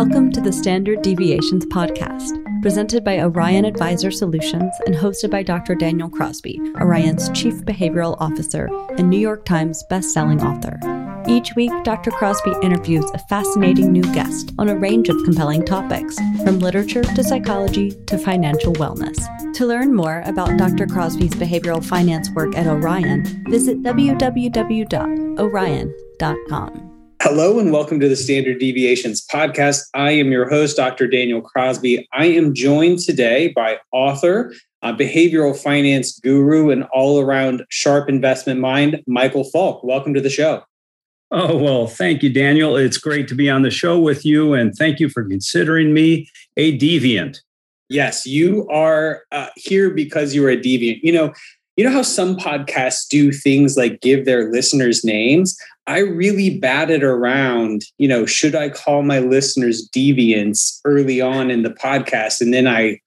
Welcome to the Standard Deviations Podcast, presented by Orion Advisor Solutions and hosted by Dr. Daniel Crosby, Orion's Chief Behavioral Officer and New York Times bestselling author. Each week, Dr. Crosby interviews a fascinating new guest on a range of compelling topics, from literature to psychology to financial wellness. To learn more about Dr. Crosby's behavioral finance work at Orion, visit www.orion.com. Hello and welcome to the Standard Deviations podcast. I am your host, Dr. Daniel Crosby. I am joined today by author, uh, behavioral finance guru, and all around sharp investment mind, Michael Falk. Welcome to the show. Oh, well, thank you, Daniel. It's great to be on the show with you, and thank you for considering me a deviant. Yes, you are uh, here because you're a deviant. You know, you know how some podcasts do things like give their listeners names? I really batted around, you know, should I call my listeners deviants early on in the podcast? And then I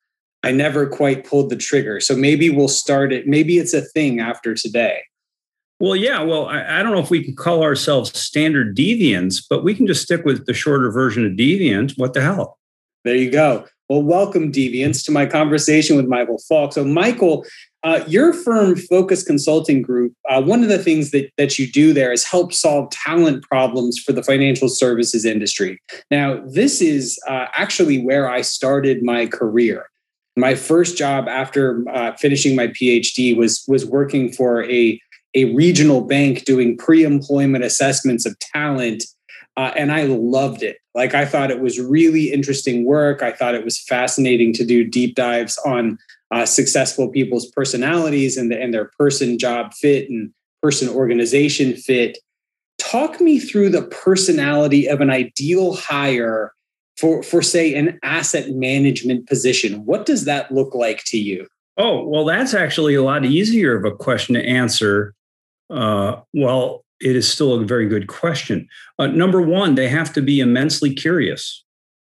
I never quite pulled the trigger. So maybe we'll start it. Maybe it's a thing after today. Well, yeah. Well, I, I, don't know if we can call ourselves standard deviants, but we can just stick with the shorter version of deviant. What the hell? There you go. Well, welcome, deviants, to my conversation with Michael Falk. So, Michael, uh, your firm, Focus Consulting Group, uh, one of the things that, that you do there is help solve talent problems for the financial services industry. Now, this is uh, actually where I started my career. My first job after uh, finishing my PhD was, was working for a, a regional bank doing pre employment assessments of talent. Uh, and I loved it. Like, I thought it was really interesting work. I thought it was fascinating to do deep dives on uh, successful people's personalities and, the, and their person job fit and person organization fit. Talk me through the personality of an ideal hire for, for say, an asset management position. What does that look like to you? Oh, well, that's actually a lot easier of a question to answer. Uh, well, it is still a very good question. Uh, number one, they have to be immensely curious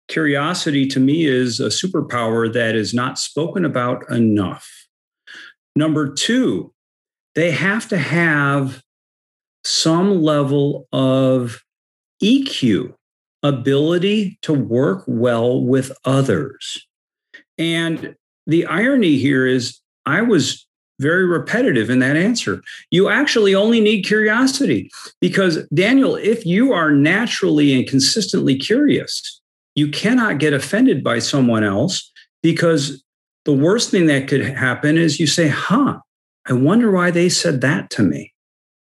curiosity to me is a superpower that is not spoken about enough. Number two, they have to have some level of EQ, ability to work well with others. And the irony here is, I was very repetitive in that answer. You actually only need curiosity because, Daniel, if you are naturally and consistently curious, you cannot get offended by someone else because the worst thing that could happen is you say, huh, I wonder why they said that to me.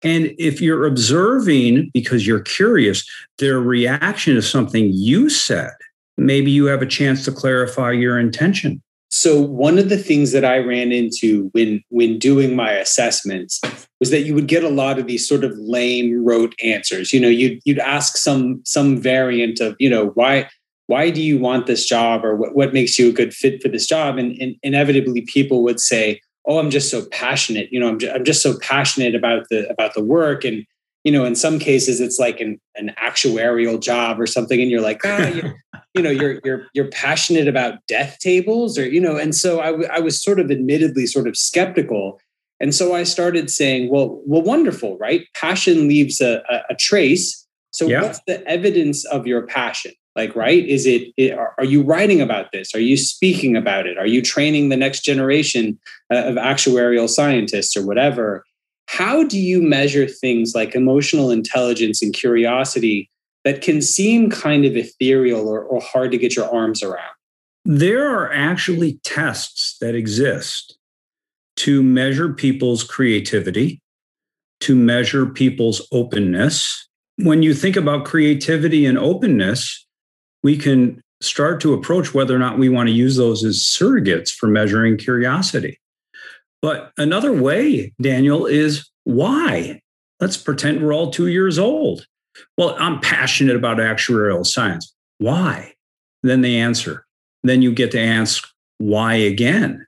And if you're observing because you're curious their reaction to something you said, maybe you have a chance to clarify your intention. So one of the things that I ran into when when doing my assessments was that you would get a lot of these sort of lame rote answers. You know, you'd you'd ask some some variant of, you know, why why do you want this job or what, what makes you a good fit for this job? And, and inevitably people would say oh i'm just so passionate. You know I'm, just, I'm just so passionate about the about the work. And you know in some cases it's like an, an actuarial job or something and you're like ah, you, you know you're you're you're passionate about death tables or you know and so I, w- I was sort of admittedly sort of skeptical. And so i started saying well well wonderful right? Passion leaves a, a, a trace. So yeah. what's the evidence of your passion like right? Is it, it, are you writing about this? Are you speaking about it? Are you training the next generation uh, of actuarial scientists or whatever? How do you measure things like emotional intelligence and curiosity that can seem kind of ethereal or, or hard to get your arms around? There are actually tests that exist to measure people's creativity to measure people's openness. When you think about creativity and openness we can start to approach whether or not we want to use those as surrogates for measuring curiosity. But another way, Daniel, is why? Let's pretend we're all two years old. Well, I'm passionate about actuarial science. Why? Then they answer. Then you get to ask why again.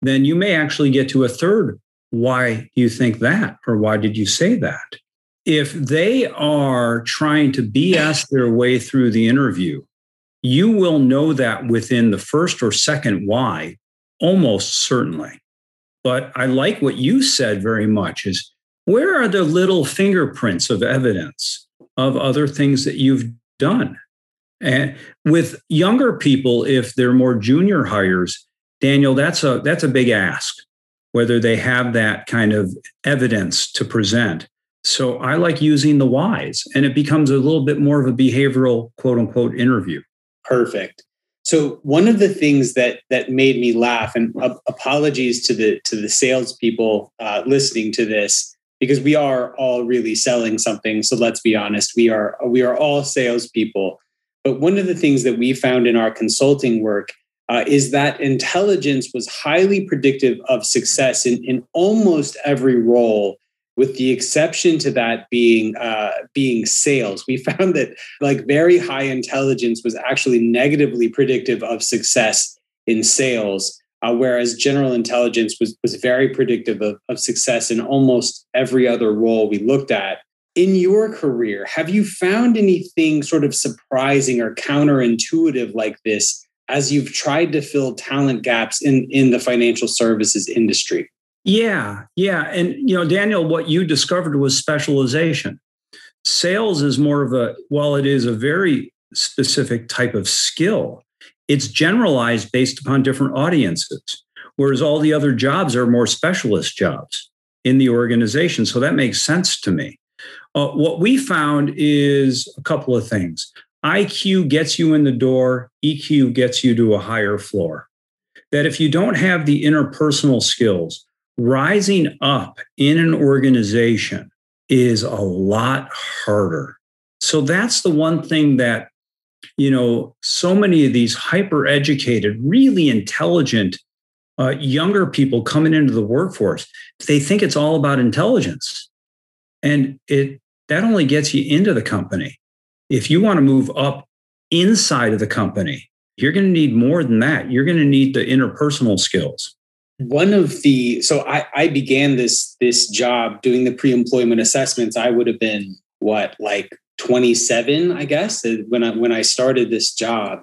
Then you may actually get to a third why do you think that? Or why did you say that? If they are trying to BS their way through the interview, you will know that within the first or second why, almost certainly. But I like what you said very much is where are the little fingerprints of evidence of other things that you've done? And with younger people, if they're more junior hires, Daniel, that's a that's a big ask, whether they have that kind of evidence to present. So I like using the whys, and it becomes a little bit more of a behavioral quote unquote interview. Perfect. So one of the things that that made me laugh, and uh, apologies to the to the salespeople uh, listening to this, because we are all really selling something. So let's be honest, we are we are all salespeople. But one of the things that we found in our consulting work uh, is that intelligence was highly predictive of success in, in almost every role with the exception to that being uh, being sales. We found that like very high intelligence was actually negatively predictive of success in sales uh, whereas general intelligence was was very predictive of, of success in almost every other role we looked at. In your career have you found anything sort of surprising or counterintuitive like this as you've tried to fill talent gaps in in the financial services industry yeah, yeah. And, you know, Daniel, what you discovered was specialization. Sales is more of a, while it is a very specific type of skill, it's generalized based upon different audiences, whereas all the other jobs are more specialist jobs in the organization. So that makes sense to me. Uh, what we found is a couple of things IQ gets you in the door, EQ gets you to a higher floor. That if you don't have the interpersonal skills, rising up in an organization is a lot harder. So that's the one thing that, you know, so many of these hyper educated, really intelligent uh, younger people coming into the workforce, they think it's all about intelligence. And it that only gets you into the company. If you want to move up inside of the company, you're going to need more than that. You're going to need the interpersonal skills one of the so I, I began this this job doing the pre-employment assessments. I would have been what like 27 i guess uh, when i when i started this job.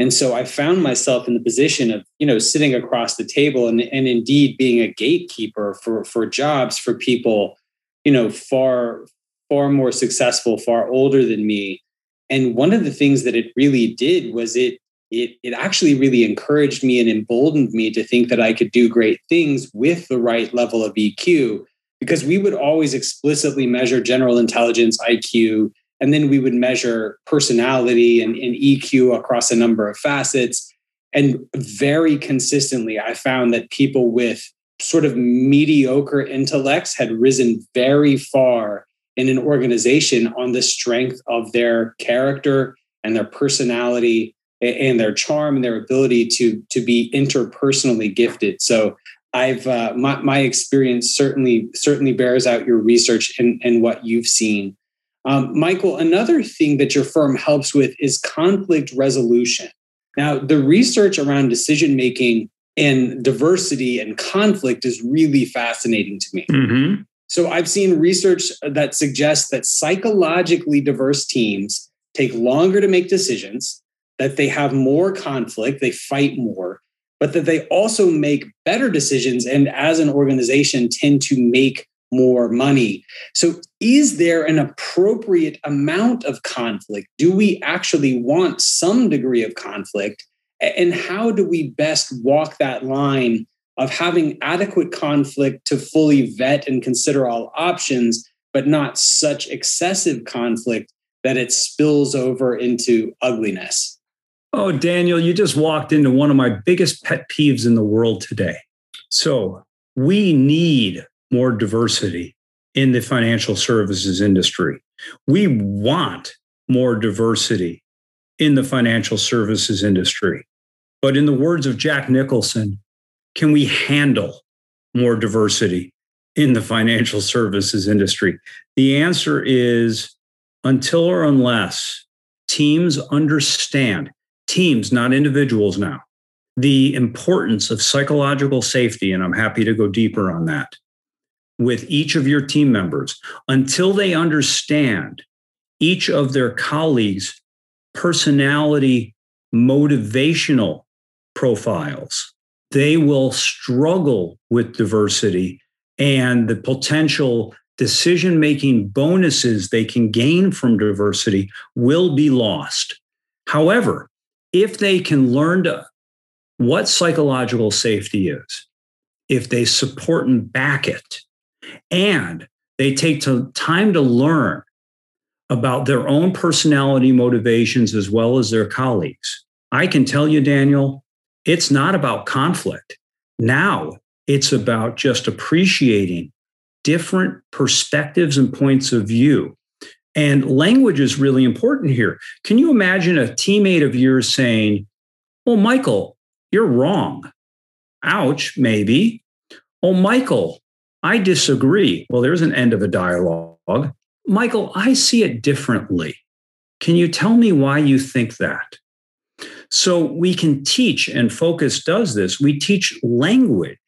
And so i found myself in the position of you know sitting across the table and, and indeed being a gatekeeper for for jobs for people you know far far more successful far older than me. And one of the things that it really did was it it, it actually really encouraged me and emboldened me to think that I could do great things with the right level of EQ because we would always explicitly measure general intelligence, IQ, and then we would measure personality and, and EQ across a number of facets. And very consistently, I found that people with sort of mediocre intellects had risen very far in an organization on the strength of their character and their personality and their charm and their ability to to be interpersonally gifted. So I've uh, my my experience certainly certainly bears out your research and and what you've seen. Um, Michael, another thing that your firm helps with is conflict resolution. Now, the research around decision making and diversity and conflict is really fascinating to me. Mm-hmm. So, I've seen research that suggests that psychologically diverse teams take longer to make decisions, that they have more conflict, they fight more, but that they also make better decisions and as an organization tend to make more money. So, is there an appropriate amount of conflict? Do we actually want some degree of conflict? And how do we best walk that line of having adequate conflict to fully vet and consider all options, but not such excessive conflict that it spills over into ugliness? Oh, Daniel, you just walked into one of my biggest pet peeves in the world today. So, we need more diversity in the financial services industry. We want more diversity in the financial services industry. But in the words of Jack Nicholson, can we handle more diversity in the financial services industry? The answer is until or unless teams understand teams, not individuals now, the importance of psychological safety. And I'm happy to go deeper on that with each of your team members until they understand each of their colleagues' personality, motivational profiles. They will struggle with diversity and the potential decision making bonuses they can gain from diversity will be lost However, if they can learn to what psychological safety is, if they support and back it, and they take time to learn about their own personality motivations as well as their colleagues. I can tell you, Daniel, it's not about conflict. Now it's about just appreciating different perspectives and points of view. And language is really important here. Can you imagine a teammate of yours saying, Well, Michael, you're wrong? Ouch, maybe. Oh, Michael, I disagree. Well, there's an end of a dialogue. Michael, I see it differently. Can you tell me why you think that? So we can teach, and Focus does this. We teach language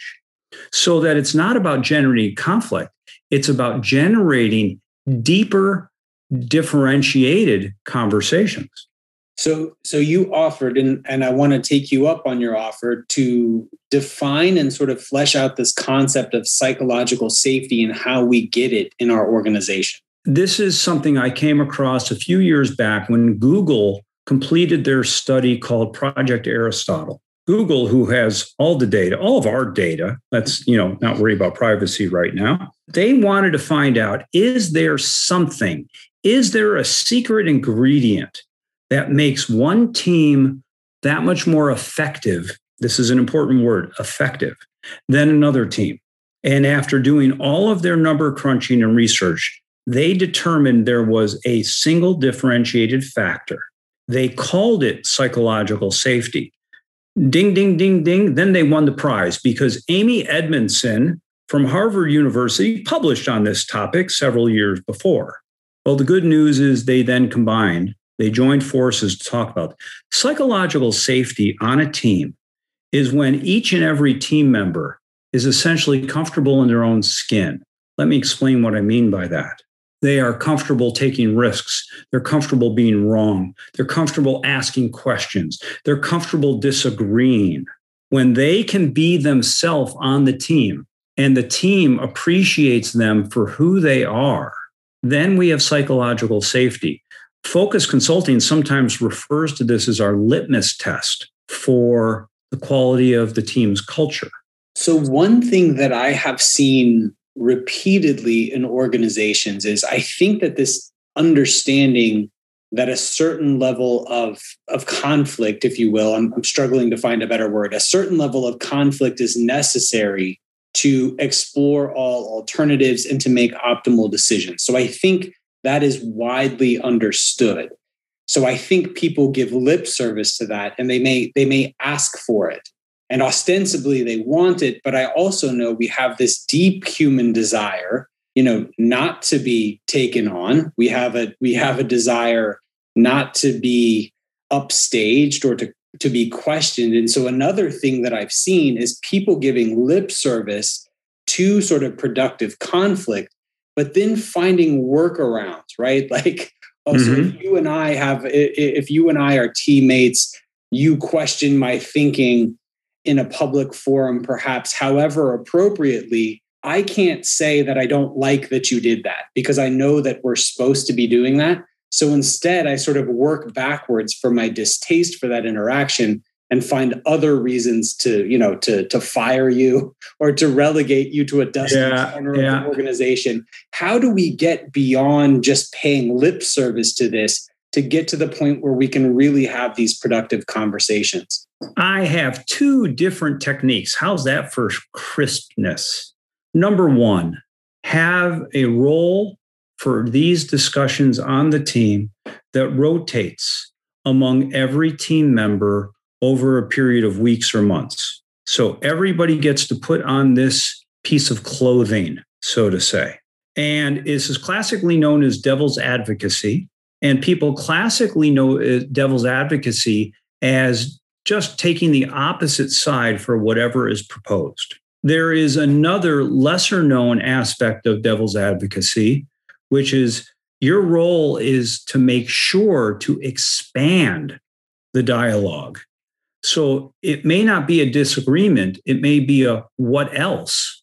so that it's not about generating conflict, it's about generating deeper, differentiated conversations. So, so you offered, and, and I want to take you up on your offer to define and sort of flesh out this concept of psychological safety and how we get it in our organization. This is something I came across a few years back when Google completed their study called Project Aristotle. Google, who has all the data, all of our data, let's, you know, not worry about privacy right now. They wanted to find out is there something, is there a secret ingredient that makes one team that much more effective. This is an important word effective than another team. And after doing all of their number crunching and research, they determined there was a single differentiated factor. They called it psychological safety. Ding, ding, ding, ding. Then they won the prize because Amy Edmondson from Harvard University published on this topic several years before. Well, the good news is they then combined they joined forces to talk about psychological safety on a team is when each and every team member is essentially comfortable in their own skin. Let me explain what I mean by that. They are comfortable taking risks. They're comfortable being wrong. They're comfortable asking questions. They're comfortable disagreeing. When they can be themselves on the team and the team appreciates them for who they are, then we have psychological safety. Focus consulting sometimes refers to this as our litmus test for the quality of the team's culture. So, one thing that I have seen repeatedly in organizations is I think that this understanding that a certain level of, of conflict, if you will, I'm, I'm struggling to find a better word, a certain level of conflict is necessary to explore all alternatives and to make optimal decisions. So I think that is widely understood. So I think people give lip service to that and they may they may ask for it. And ostensibly they want it, but I also know we have this deep human desire, you know, not to be taken on. We have a we have a desire not to be upstaged or to to be questioned. And so another thing that I've seen is people giving lip service to sort of productive conflict but then finding workarounds, right? Like, oh, mm-hmm. so if you and I have, if you and I are teammates, you question my thinking in a public forum, perhaps, however appropriately, I can't say that I don't like that you did that because I know that we're supposed to be doing that. So instead, I sort of work backwards from my distaste for that interaction and find other reasons to you know to to fire you or to relegate you to a dusty yeah, corner yeah. of the organization. How do we get beyond just paying lip service to this to get to the point where we can really have these productive conversations? I have two different techniques. How's that for crispness? Number one have a role for these discussions on the team that rotates among every team member over a period of weeks or months. So everybody gets to put on this piece of clothing, so to say. And this is classically known as devil's advocacy. And people classically know uh, devil's advocacy as just taking the opposite side for whatever is proposed. There is another lesser known aspect of devil's advocacy, which is your role is to make sure to expand the dialogue so it may not be a disagreement, it may be a what else,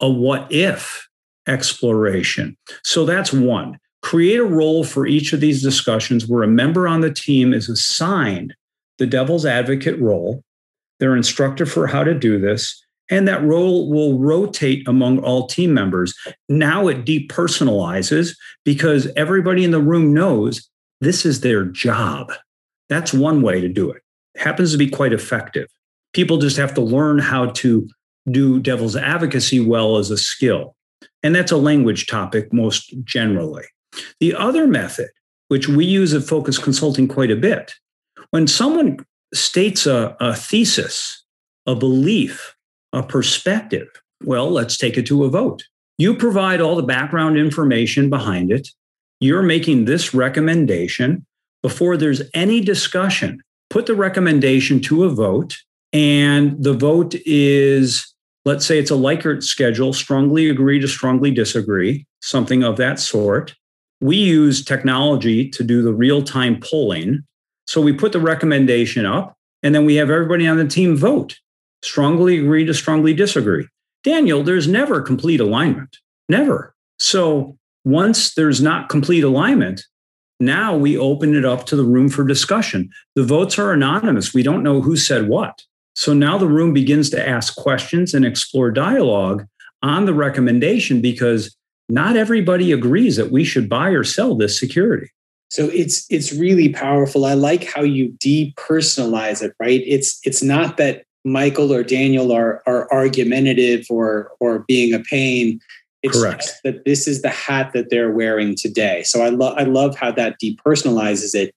a what if exploration. So that's one. create a role for each of these discussions where a member on the team is assigned the devil's advocate role. They're instructed for how to do this, and that role will rotate among all team members. Now it depersonalizes because everybody in the room knows this is their job. That's one way to do it. it happens to be quite effective. People just have to learn how to do devil's advocacy well as a skill. And that's a language topic most generally. The other method, which we use at Focus Consulting quite a bit, when someone states a, a thesis, a belief, a perspective, well, let's take it to a vote. You provide all the background information behind it. You're making this recommendation before there's any discussion. Put the recommendation to a vote, and the vote is let's say it's a Likert schedule, strongly agree to strongly disagree, something of that sort. We use technology to do the real time polling. So we put the recommendation up and then we have everybody on the team vote strongly agree to strongly disagree. Daniel, there's never complete alignment, never. So once there's not complete alignment, now we open it up to the room for discussion. The votes are anonymous. We don't know who said what. So now the room begins to ask questions and explore dialogue on the recommendation because not everybody agrees that we should buy or sell this security. So it's it's really powerful. I like how you depersonalize it, right? It's it's not that Michael or Daniel are are argumentative or or being a pain. It's Correct. that this is the hat that they're wearing today. So I love I love how that depersonalizes it.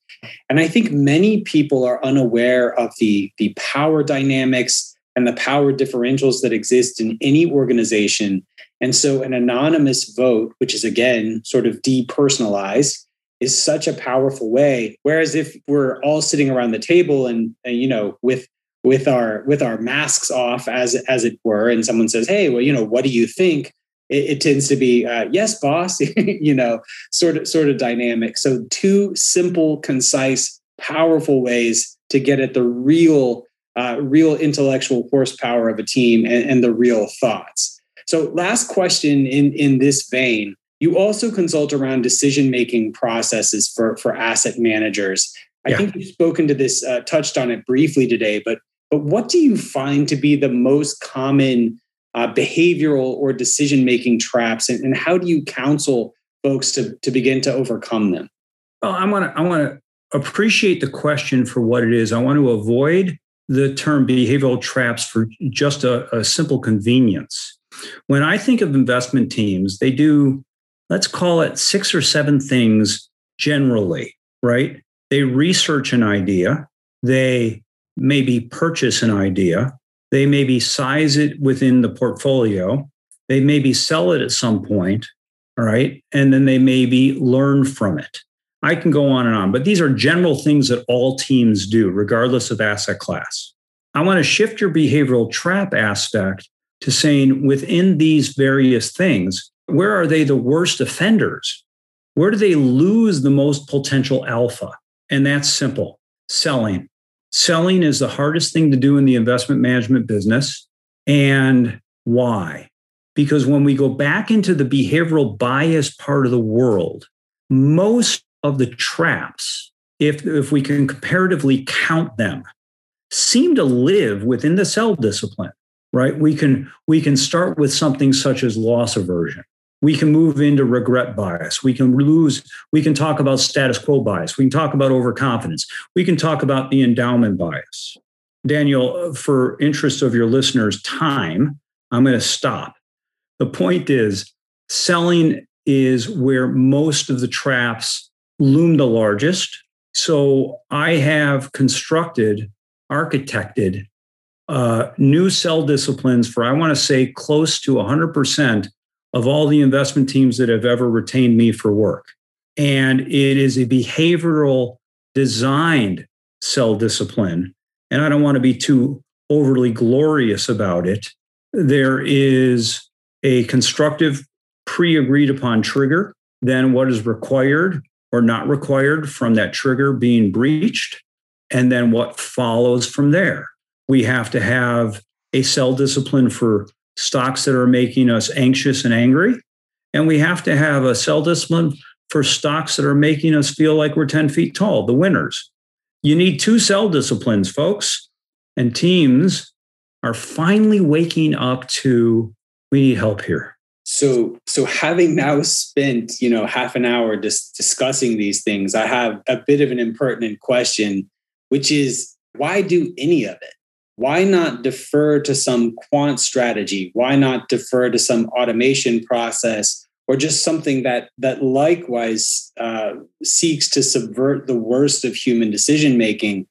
And I think many people are unaware of the, the power dynamics and the power differentials that exist in any organization. And so an anonymous vote, which is again sort of depersonalized, is such a powerful way. Whereas if we're all sitting around the table and, and you know, with with our with our masks off as as it were and someone says hey well you know what do you think? It, it tends to be uh, yes boss you know sort of sort of dynamic. So two simple concise powerful ways to get at the real uh, real intellectual horsepower of a team and, and the real thoughts. So last question in in this vein you also consult around decision making processes for for asset managers. I yeah. think you've spoken to this uh, touched on it briefly today but but what do you find to be the most common uh, behavioral or decision making traps and, and, how do you counsel folks to, to begin to overcome them? Well i want to i want to appreciate the question for what it is. I want to avoid the term behavioral traps for just a, a simple convenience. When i think of investment teams they do let's call it six or seven things generally right? They research an idea they maybe purchase an idea they maybe size it within the portfolio. They maybe sell it at some point. All right. And then they maybe learn from it. I can go on and on, but these are general things that all teams do, regardless of asset class. I want to shift your behavioral trap aspect to saying within these various things, where are they the worst offenders? Where do they lose the most potential alpha? And that's simple selling. Selling is the hardest thing to do in the investment management business. And why? Because when we go back into the behavioral bias part of the world, most of the traps, if, if we can comparatively count them, seem to live within the sell discipline, right? We can, we can start with something such as loss aversion we can move into regret bias. We can lose, we can talk about status quo bias. We can talk about overconfidence. We can talk about the endowment bias. Daniel, for interest of your listeners' time, I'm going to stop. The point is, selling is where most of the traps loom the largest. So I have constructed, architected uh, new sell disciplines for, I want to say, close to 100% of all the investment teams that have ever retained me for work. And it is a behavioral designed sell discipline. And I don't want to be too overly glorious about it. There is a constructive pre agreed upon trigger, then what is required or not required from that trigger being breached, and then what follows from there. We have to have a sell discipline for stocks that are making us anxious and angry. And we have to have a sell discipline for stocks that are making us feel like we're 10 feet tall, the winners. You need two sell disciplines, folks. And teams are finally waking up to we need help here. So, so having now spent you know half an hour just discussing these things, I have a bit of an impertinent question, which is why do any of it? Why not defer to some quant strategy? Why not defer to some automation process? or just something that that likewise uh, seeks to subvert the worst of human decision making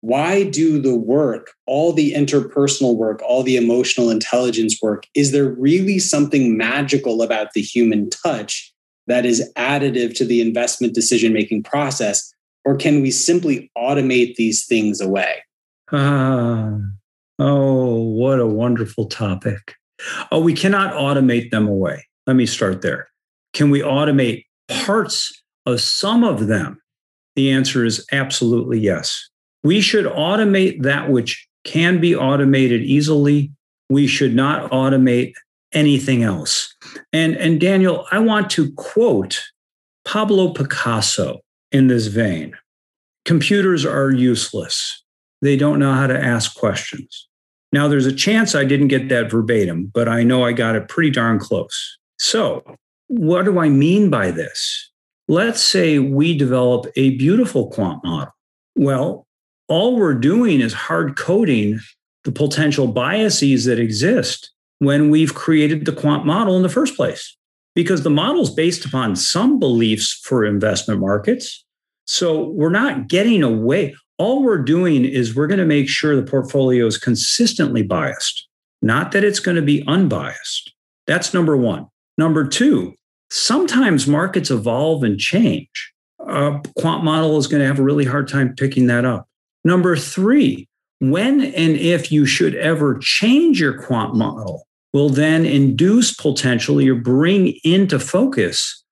why do the work all the interpersonal work all the emotional intelligence work is there really something magical about the human touch that is additive to the investment decision making process or can we simply automate these things away ah oh what a wonderful topic oh we cannot automate them away let me start there. Can we automate parts of some of them? The answer is absolutely yes. We should automate that which can be automated easily. We should not automate anything else. And, and Daniel, I want to quote Pablo Picasso in this vein Computers are useless, they don't know how to ask questions. Now, there's a chance I didn't get that verbatim, but I know I got it pretty darn close. So, what do I mean by this? Let's say we develop a beautiful quant model. Well, all we're doing is hard coding the potential biases that exist when we've created the quant model in the first place, because the model is based upon some beliefs for investment markets. So we're not getting away. All we're doing is we're going to make sure the portfolio is consistently biased, not that it's going to be unbiased. That's number one. Number two, sometimes markets evolve and change. A quant model is going to have a really hard time picking that up. Number three, when and if you should ever change your quant model, will then induce potentially or bring into focus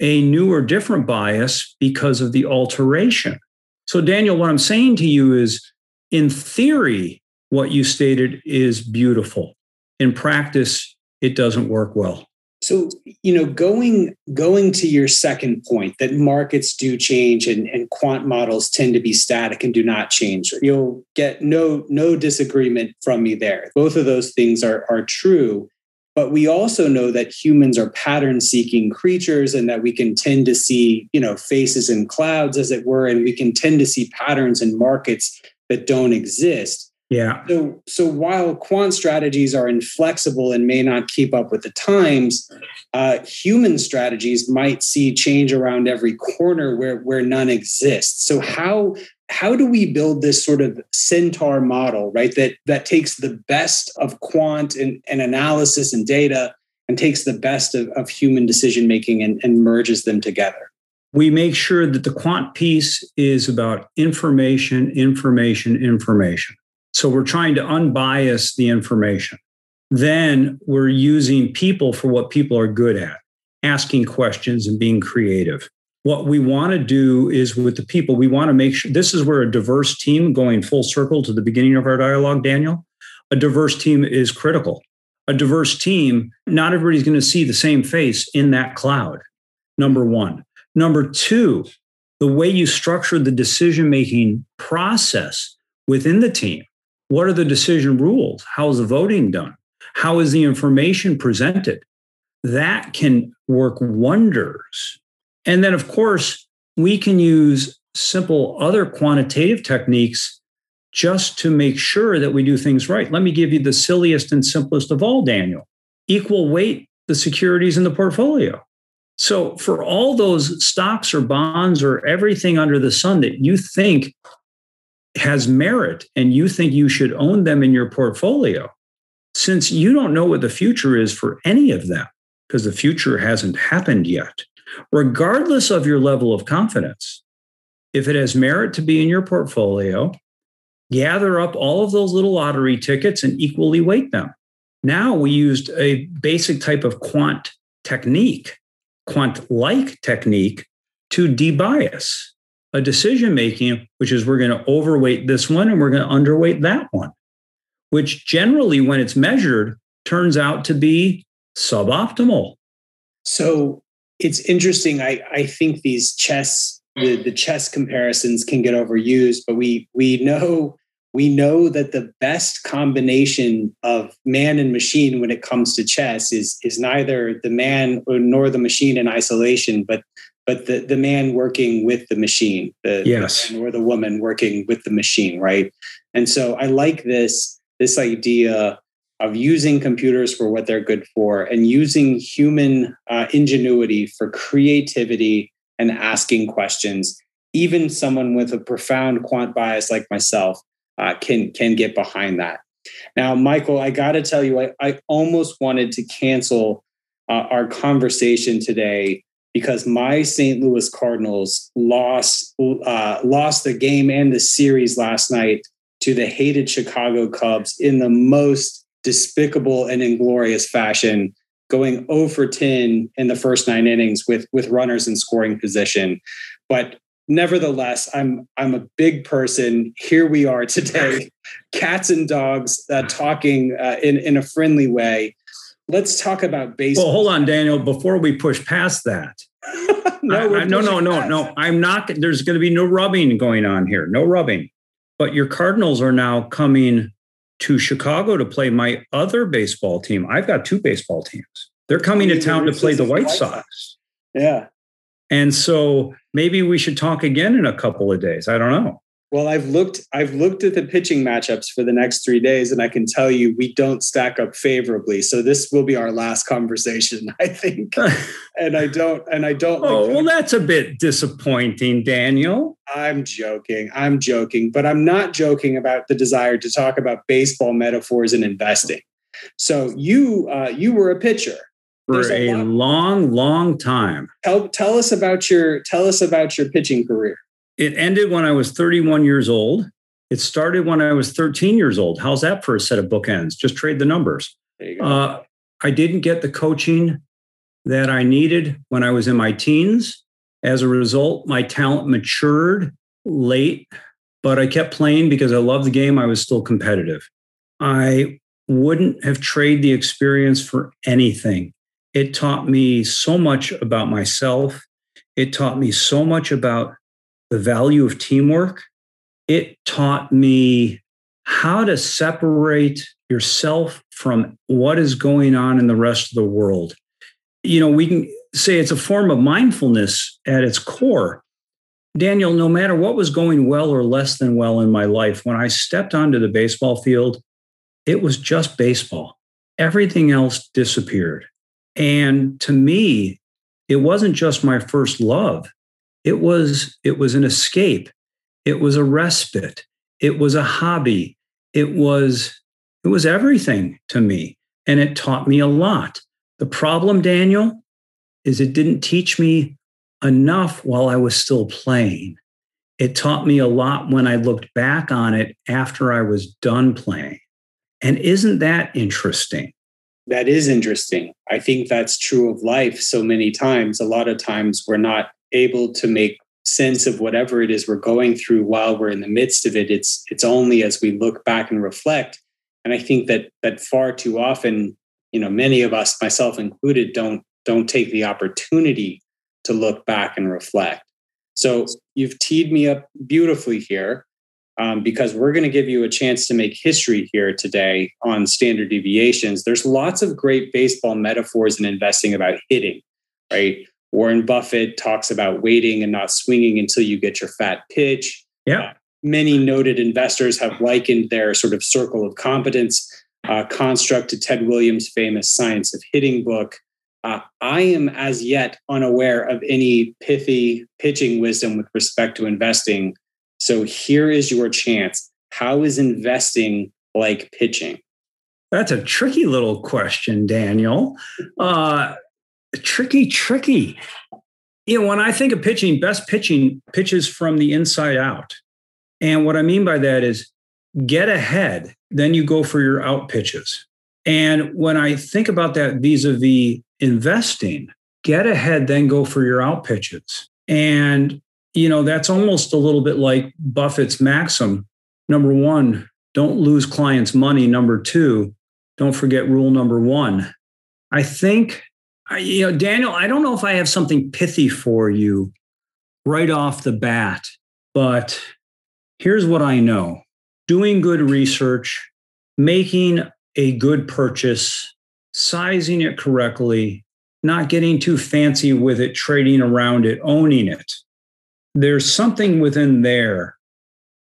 a new or different bias because of the alteration. So, Daniel, what I'm saying to you is in theory, what you stated is beautiful. In practice, it doesn't work well. So, you know, going going to your second point that markets do change and, and quant models tend to be static and do not change. You'll get no no disagreement from me there. Both of those things are are true. But we also know that humans are pattern seeking creatures and that we can tend to see, you know, faces in clouds, as it were, and we can tend to see patterns in markets that don't exist. Yeah. So, so while quant strategies are inflexible and may not keep up with the times, uh, human strategies might see change around every corner where where none exists. So how how do we build this sort of centaur model, right? That that takes the best of quant and, and analysis and data and takes the best of, of human decision making and, and merges them together. We make sure that the quant piece is about information, information, information so we're trying to unbias the information. Then we're using people for what people are good at, asking questions and being creative. What we want to do is with the people, we want to make sure this is where a diverse team going full circle to the beginning of our dialogue, Daniel. A diverse team is critical. A diverse team, not everybody's going to see the same face in that cloud. Number one. Number two, the way you structure the decision making process within the team what are the decision rules? How is the voting done? How is the information presented? That can work wonders. And then, of course, we can use simple other quantitative techniques just to make sure that we do things right. Let me give you the silliest and simplest of all, Daniel equal weight the securities in the portfolio. So, for all those stocks or bonds or everything under the sun that you think has merit and you think you should own them in your portfolio, since you don't know what the future is for any of them, because the future hasn't happened yet, regardless of your level of confidence, if it has merit to be in your portfolio, gather up all of those little lottery tickets and equally weight them. Now we used a basic type of quant technique, quant like technique to debias a decision making, which is we're going to overweight this one and we're going to underweight that one, which generally, when it's measured, turns out to be suboptimal. So, it's interesting. I, I think these chess the, the chess comparisons can get overused, but we we know we know that the best combination of man and machine when it comes to chess is is neither the man nor the machine in isolation, but but the, the man working with the machine, the, yes. the or the woman working with the machine, right? And so I like this this idea of using computers for what they're good for and using human uh, ingenuity for creativity and asking questions. Even someone with a profound quant bias like myself uh, can can get behind that. Now, Michael, I got to tell you, I, I almost wanted to cancel uh, our conversation today because my St. Louis Cardinals lost uh, lost the game and the series last night to the hated Chicago Cubs in the most despicable and inglorious fashion, going 0 for 10 in the first nine innings with with runners in scoring position. But nevertheless, I'm I'm a big person. Here we are today, cats and dogs uh, talking uh, in in a friendly way let's talk about baseball. Well, hold on, Daniel. Before we push past that, no, I, I, no, no, no, no. I'm not. There's going to be no rubbing going on here. No rubbing. But your Cardinals are now coming to Chicago to play my other baseball team. I've got two baseball teams. They're coming to town to play the White Sox. Yeah. And so maybe we should talk again in a couple of days. I don't know. Well, I've looked I've looked at the pitching matchups for the next 3 days and I can tell you we don't stack up favorably. So this will be our last conversation, I think. and I don't and I don't Oh, like well that's a bit disappointing, Daniel. I'm joking. I'm joking, but I'm not joking about the desire to talk about baseball metaphors and investing. So you uh, you were a pitcher for a, a long long time. Tell tell us about your tell us about your pitching career. It ended when I was 31 years old. It started when I was 13 years old. How's that for a set of bookends? Just trade the numbers. Uh, I didn't get the coaching that I needed when I was in my teens. As a result, my talent matured late, but I kept playing because I loved the game. I was still competitive. I wouldn't have traded the experience for anything. It taught me so much about myself. It taught me so much about the value of teamwork. It taught me how to separate yourself from what is going on in the rest of the world. You know, we can say it's a form of mindfulness at its core. Daniel, no matter what was going well or less than well in my life, when I stepped onto the baseball field, it was just baseball. Everything else disappeared. And to me, it wasn't just my first love. It was it was an escape. It was a respite. It was a hobby. It was it was everything to me and it taught me a lot. The problem, Daniel, is it didn't teach me enough while I was still playing. It taught me a lot when I looked back on it after I was done playing. And isn't that interesting? That is interesting. I think that's true of life so many times. A lot of times we're not able to make sense of whatever it is we're going through while we're in the midst of it. It's it's only as we look back and reflect. And i think that that far too often you know many of us myself included don't don't take the opportunity to look back and reflect. So you've teed me up beautifully here um, because we're going to give you a chance to make history here today on standard deviations. There's lots of great baseball metaphors in investing about hitting right Warren Buffett talks about waiting and not swinging until you get your fat pitch. Yeah. Uh, many noted investors have likened their sort of circle of competence uh, construct to Ted Williams' famous Science of Hitting book. Uh, I am as yet unaware of any pithy pitching wisdom with respect to investing. So here is your chance. How is investing like pitching? That's a tricky little question, Daniel. Uh, tricky, tricky. You know, when I think of pitching, best pitching pitches from the inside out. And what I mean by that is get ahead, then you go for your out pitches. And when I think about that vis a vis investing, get ahead, then go for your out pitches. And, you know, that's almost a little bit like Buffett's maxim. Number one, don't lose clients' money. Number two, don't forget rule number one. I think you know, Daniel, I don't know if I have something pithy for you right off the bat, but here's what I know doing good research, making a good purchase, sizing it correctly, not getting too fancy with it, trading around it, owning it. There's something within there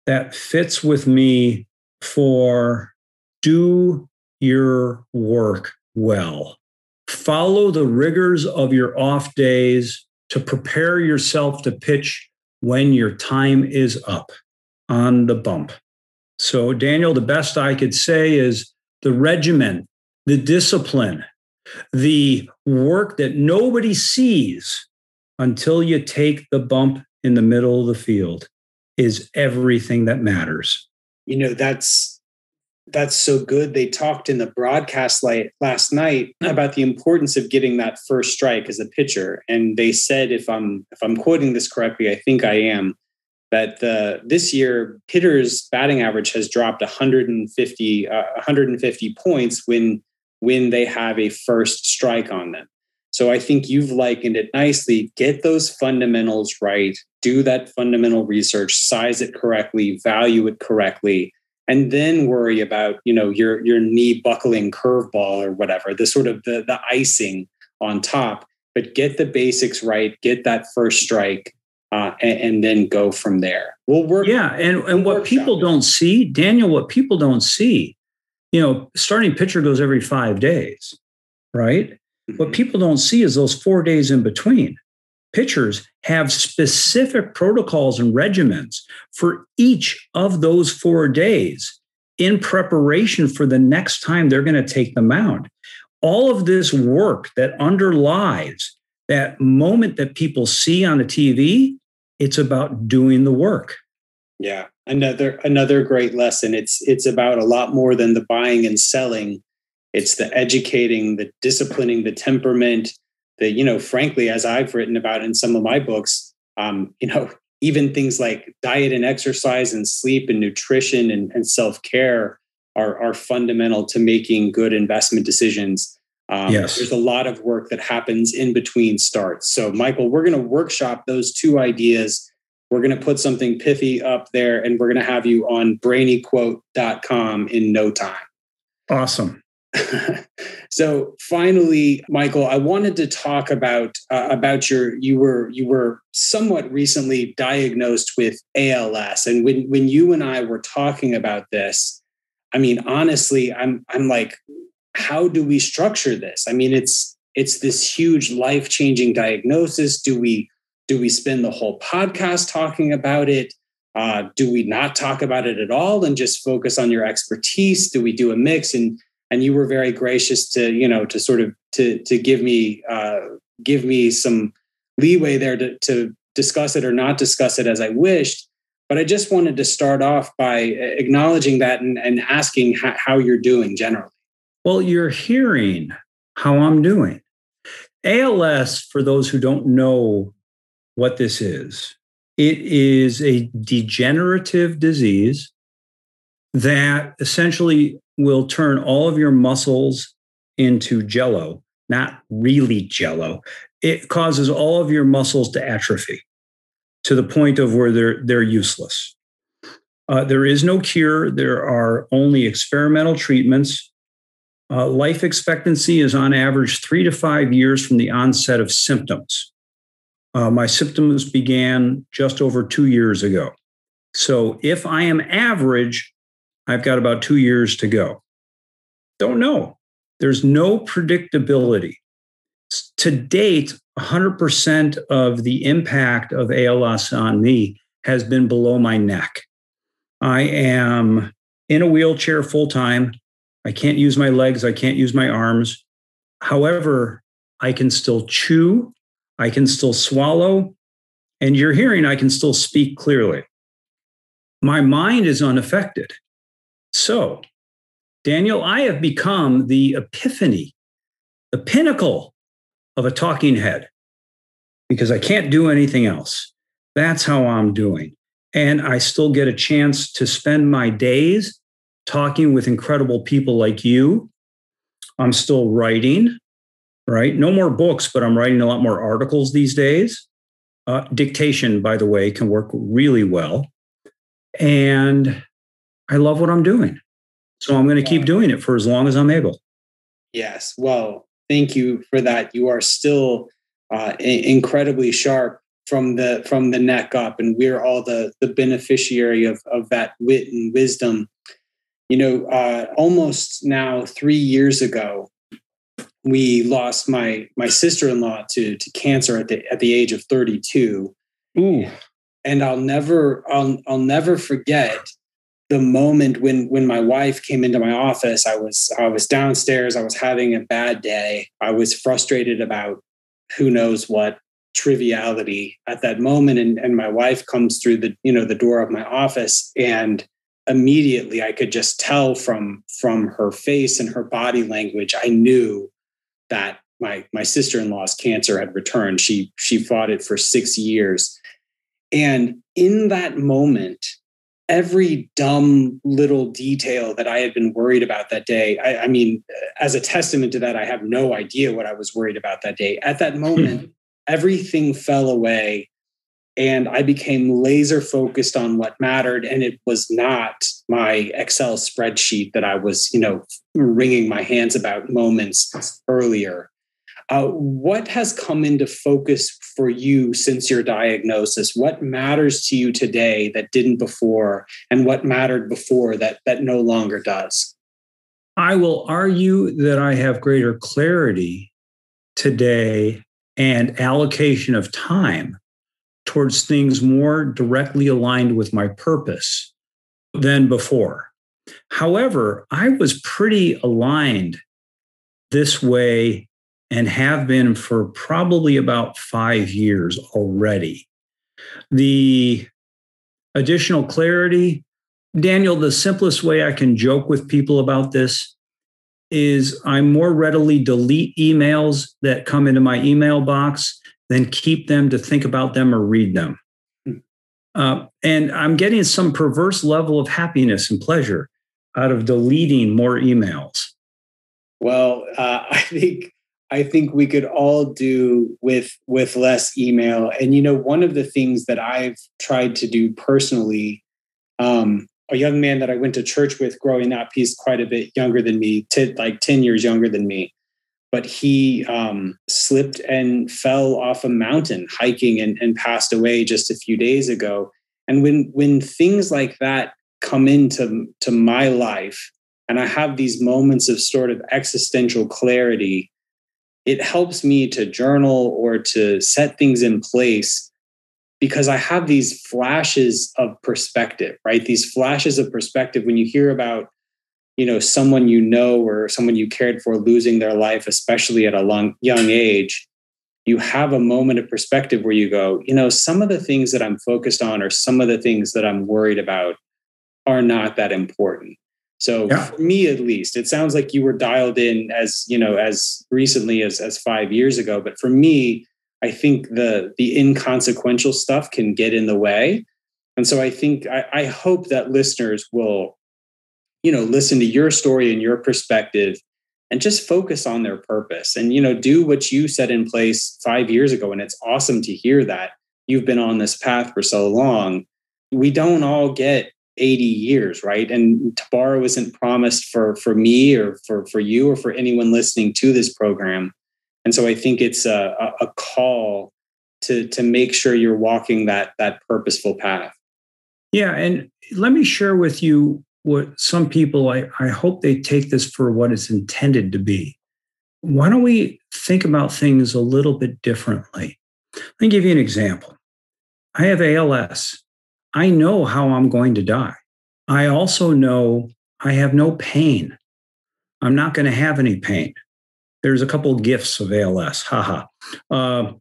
that fits with me for do your work well. Follow the rigors of your off days to prepare yourself to pitch when your time is up on the bump. So, Daniel, the best I could say is the regimen, the discipline, the work that nobody sees until you take the bump in the middle of the field is everything that matters. You know, that's that's so good. They talked in the broadcast light last night about the importance of getting that first strike as a pitcher, and they said, if I'm if I'm quoting this correctly, I think I am, that the this year hitters' batting average has dropped 150 uh, 150 points when when they have a first strike on them. So I think you've likened it nicely. Get those fundamentals right. Do that fundamental research, size it correctly, value it correctly and then worry about you know your your knee buckling curveball or whatever the sort of the the icing on top. But get the basics right get that first strike uh, and, and, then go from there. We'll work yeah and, and what people don't see daniel what people don't see you know starting pitcher goes every five days right? Mm-hmm. what people don't see is those four days in between pitchers have specific protocols and regimens for each of those four days in preparation for the next time they're going to take the mound. All of this work that underlies that moment that people see on the TV, it's about doing the work. Yeah, another another great lesson. It's it's about a lot more than the buying and selling. It's the educating, the disciplining, the temperament, that you know frankly as i've written about in some of my books um, you know even things like diet and exercise and sleep and nutrition and, and self-care are, are fundamental to making good investment decisions. Um, yes. there's a lot of work that happens in between starts. So michael we're going to workshop those two ideas. We're going to put something pithy up there and we're going to have you on brainyquote.com in no time. Awesome so finally, Michael, I wanted to talk about uh, about your you were you were somewhat recently diagnosed with ALS, and when when you and I were talking about this, I mean, honestly, I'm I'm like, how do we structure this? I mean, it's it's this huge life changing diagnosis. Do we do we spend the whole podcast talking about it? Uh, do we not talk about it at all and just focus on your expertise? Do we do a mix? And and you were very gracious to you know to sort of to to give me uh, give me some leeway there to, to discuss it or not discuss it as I wished. But I just wanted to start off by acknowledging that and, and asking how, how you're doing generally. Well, you're hearing how I'm doing. ALS, for those who don't know what this is, it is a degenerative disease that essentially will turn all of your muscles into jello, not really jello. It causes all of your muscles to atrophy to the point of where they're they're useless. Uh, there is no cure. There are only experimental treatments. Uh, life expectancy is on average three to five years from the onset of symptoms. Uh, my symptoms began just over two years ago. So if I am average, I've got about two years to go. Don't know. There's no predictability. To date, 100% of the impact of ALS on me has been below my neck. I am in a wheelchair full time. I can't use my legs. I can't use my arms. However, I can still chew. I can still swallow. And you're hearing, I can still speak clearly. My mind is unaffected. So, Daniel, I have become the epiphany, the pinnacle of a talking head because I can't do anything else. That's how I'm doing. And I still get a chance to spend my days talking with incredible people like you. I'm still writing. right? No more books, but I'm writing a lot more articles these days. Uh, dictation, by the way, can work really well. And I love what I'm doing. So I'm going to keep doing it for as long as I'm able. Yes. Well, thank you for that. You are still uh, incredibly sharp from the from the neck up, and we're all the the beneficiary of of that wit and wisdom. You know, uh, almost now three years ago, we lost my my sister in law to to cancer at the at the age of 32. Ooh. And I'll never I'll I'll never forget the moment when when my wife came into my office. I was I was downstairs. I was having a bad day. I was frustrated about who knows what triviality at that moment and, and my wife comes through the you know the door of my office and immediately i could just tell from from her face and her body language i knew that my my sister-in-law's cancer had returned she she fought it for 6 years and in that moment every dumb little detail that I had been worried about that day. I, I, mean, as a testament to that, I have no idea what I was worried about that day. At that hmm. moment, everything fell away and I became laser focused on what mattered. And it was not my Excel spreadsheet that I was, you know, wringing my hands about moments earlier. Uh, what has come into focus for you since your diagnosis? What matters to you today that didn't before, and what mattered before that that no longer does? I will argue that I have greater clarity today and allocation of time towards things more directly aligned with my purpose than before. However, I was pretty aligned this way and have been for probably about five years already. The additional clarity, Daniel, the simplest way I can joke with people about this is I more readily delete emails that come into my email box than keep them to think about them or read them. Hmm. Uh, and I'm getting some perverse level of happiness and pleasure out of deleting more emails. Well, uh, I think I think we could all do with with less email. And you know, one of the things that I've tried to do personally, um, a young man that I went to church with growing up, he's quite a bit younger than me, t- like ten years younger than me. But he um, slipped and fell off a mountain hiking and, and passed away just a few days ago. And when when things like that come into to my life, and I have these moments of sort of existential clarity it helps me to journal or to set things in place because I have these flashes of perspective, right? These flashes of perspective when you hear about, you know, someone you know or someone you cared for losing their life, especially at a long, young age, you have a moment of perspective where you go, you know, some of the things that I'm focused on or some of the things that I'm worried about are not that important. So yeah. for me, at least, it sounds like you were dialed in as you know as recently as as five years ago. But for me, I think the the inconsequential stuff can get in the way, and so I think I, I hope that listeners will, you know, listen to your story and your perspective, and just focus on their purpose, and you know, do what you set in place five years ago. And it's awesome to hear that you've been on this path for so long. We don't all get 80 years, right? And tomorrow isn't promised for for me or for for you or for anyone listening to this program. And so I think it's a, a call to to make sure you're walking that that purposeful path. Yeah, and let me share with you what some people I, I hope they take this for what it's intended to be. Why don't we think about things a little bit differently? Let me give you an example. I have ALS. I know how I'm going to die. I also know I have no pain. I'm not going to have any pain. There's a couple of gifts of ALS. Haha. Uh,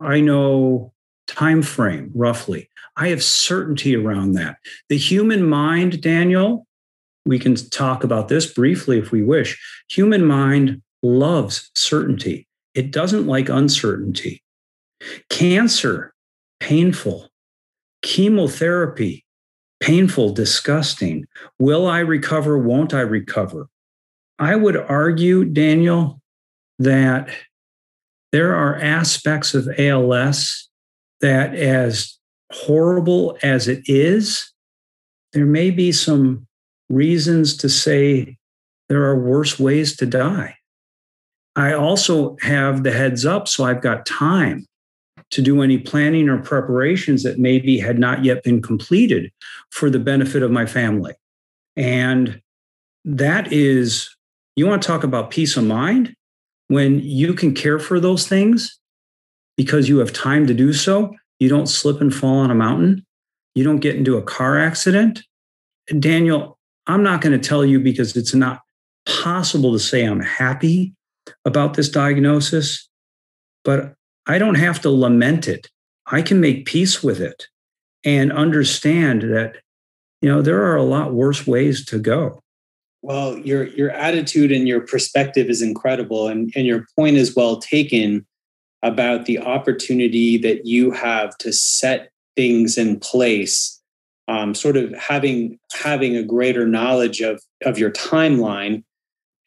I know time frame roughly. I have certainty around that. The human mind, Daniel, we can talk about this briefly if we wish. Human mind loves certainty. It doesn't like uncertainty. Cancer, painful chemotherapy, painful, disgusting. Will I recover? Won't I recover? I would argue, Daniel, that there are aspects of ALS that, as horrible as it is, there may be some reasons to say there are worse ways to die. I also have the heads up, so I've got time to do any planning or preparations that maybe had not yet been completed for the benefit of my family. And that is, you want to talk about peace of mind? When you can care for those things because you have time to do so, you don't slip and fall on a mountain, you don't get into a car accident. Daniel, I'm not going to tell you because it's not possible to say I'm happy about this diagnosis, but I don't have to lament it. I can make peace with it and understand that, you know, there are a lot worse ways to go. Well, your your attitude and your perspective is incredible, and, and your point is well taken about the opportunity that you have to set things in place. Um, sort of having having a greater knowledge of of your timeline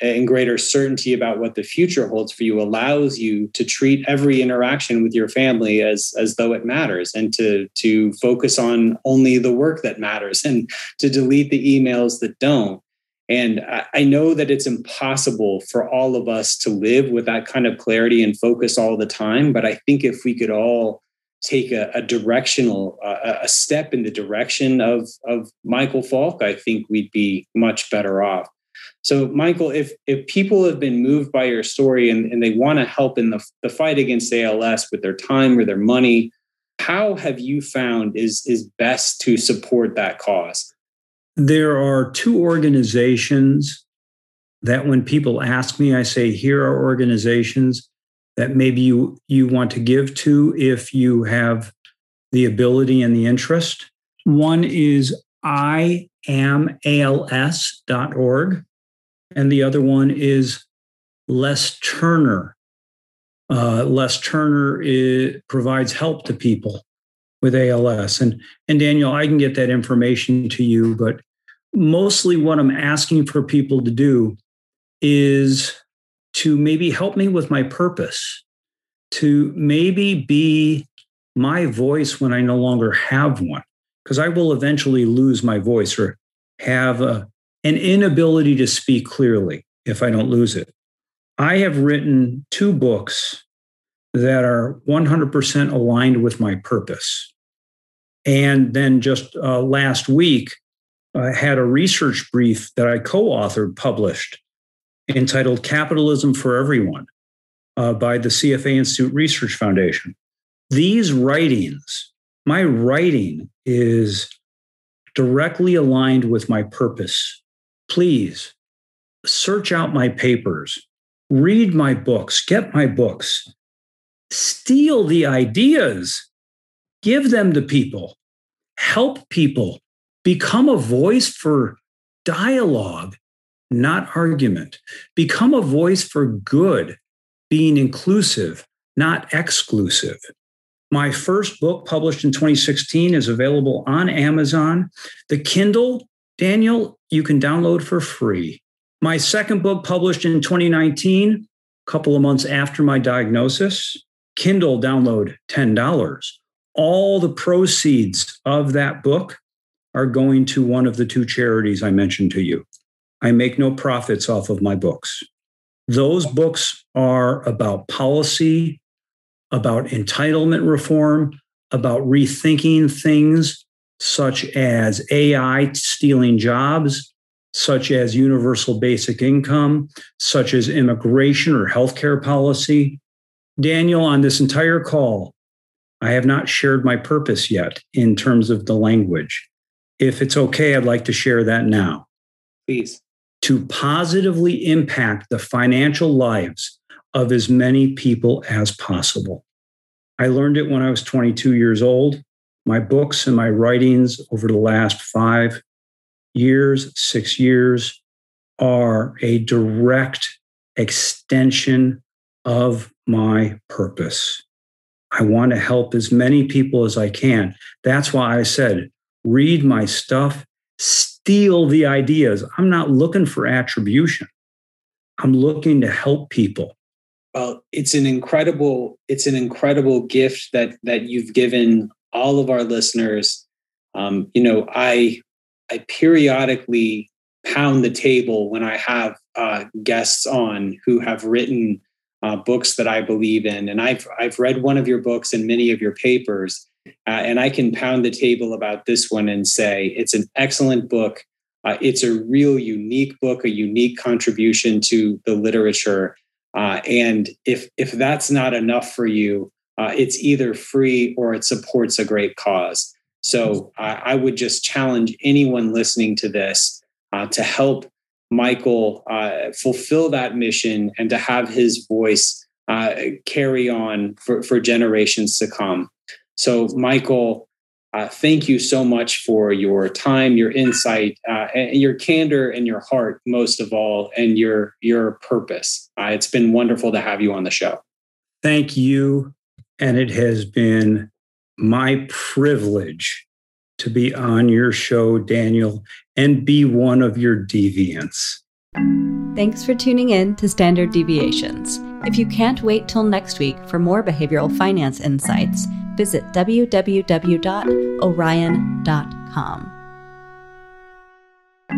and greater certainty about what the future holds for you allows you to treat every interaction with your family as as though it matters and to to focus on only the work that matters and to delete the emails that don't and I know that it's impossible for all of us to live with that kind of clarity and focus all the time. But I think if we could all take a, a directional, uh, a step in the direction of, of Michael Falk, I think we'd be much better off. So, Michael, if if people have been moved by your story and, and they want to help in the, the fight against ALS with their time or their money, how have you found is is best to support that cause? There are two organizations that when people ask me, I say, here are organizations that maybe you, you want to give to if you have the ability and the interest. One is iamals.org, and the other one is Les Turner. Uh, Les Turner is, provides help to people with ALS. And, and Daniel, I can get that information to you, but mostly what I'm asking for people to do is to maybe help me with my purpose, to maybe be my voice when I no longer have one, because I will eventually lose my voice or have a, an inability to speak clearly if I don't lose it. I have written two books that are 100% aligned with my purpose. And then just uh, last week, I had a research brief that I co authored published entitled Capitalism for Everyone uh, by the CFA Institute Research Foundation. These writings, my writing is directly aligned with my purpose. Please search out my papers, read my books, get my books, steal the ideas give them to people, help people, become a voice for dialogue, not argument, become a voice for good, being inclusive, not exclusive. My first book, published in 2016, is available on Amazon. The Kindle, Daniel, you can download for free. My second book, published in 2019, a couple of months after my diagnosis, Kindle download $10 all the proceeds of that book are going to one of the two charities I mentioned to you. I make no profits off of my books. Those books are about policy, about entitlement reform, about rethinking things such as AI stealing jobs, such as universal basic income, such as immigration or healthcare policy. Daniel, on this entire call, I have not shared my purpose yet in terms of the language. If it's okay, I'd like to share that now. Please. To positively impact the financial lives of as many people as possible. I learned it when I was 22 years old. My books and my writings over the last five years, six years, are a direct extension of my purpose. I want to help as many people as I can. That's why I said, read my stuff, steal the ideas. I'm not looking for attribution. I'm looking to help people. Well, it's an incredible it's an incredible gift that that you've given all of our listeners. Um, you know, I I periodically pound the table when I have uh, guests on who have written uh, books that I believe in, and I've I've read one of your books and many of your papers, uh, and I can pound the table about this one and say it's an excellent book. Uh, it's a real unique book, a unique contribution to the literature. Uh, and if if that's not enough for you, uh, it's either free or it supports a great cause. So I would just challenge anyone listening to this uh, to help Michael uh, fulfill that mission and to have his voice uh, carry on for, for generations to come. So, Michael, uh, thank you so much for your time, your insight, uh, and your candor and your heart, most of all, and your your purpose. Uh, it's been wonderful to have you on the show. Thank you, and it has been my privilege to be on your show, Daniel, and be one of your deviants. Thanks for tuning in to Standard Deviations. If you can't wait till next week for more behavioral finance insights, visit www.orion.com.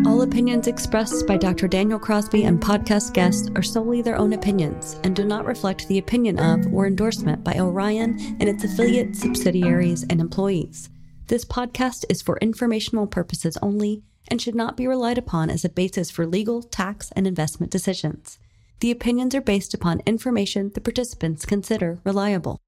All opinions expressed by Dr. Daniel Crosby and podcast guests are solely their own opinions and do not reflect the opinion of or endorsement by Orion and its affiliates, subsidiaries, and employees. This podcast is for informational purposes only and should not be relied upon as a basis for legal, tax, and investment decisions. The opinions are based upon information the participants consider reliable.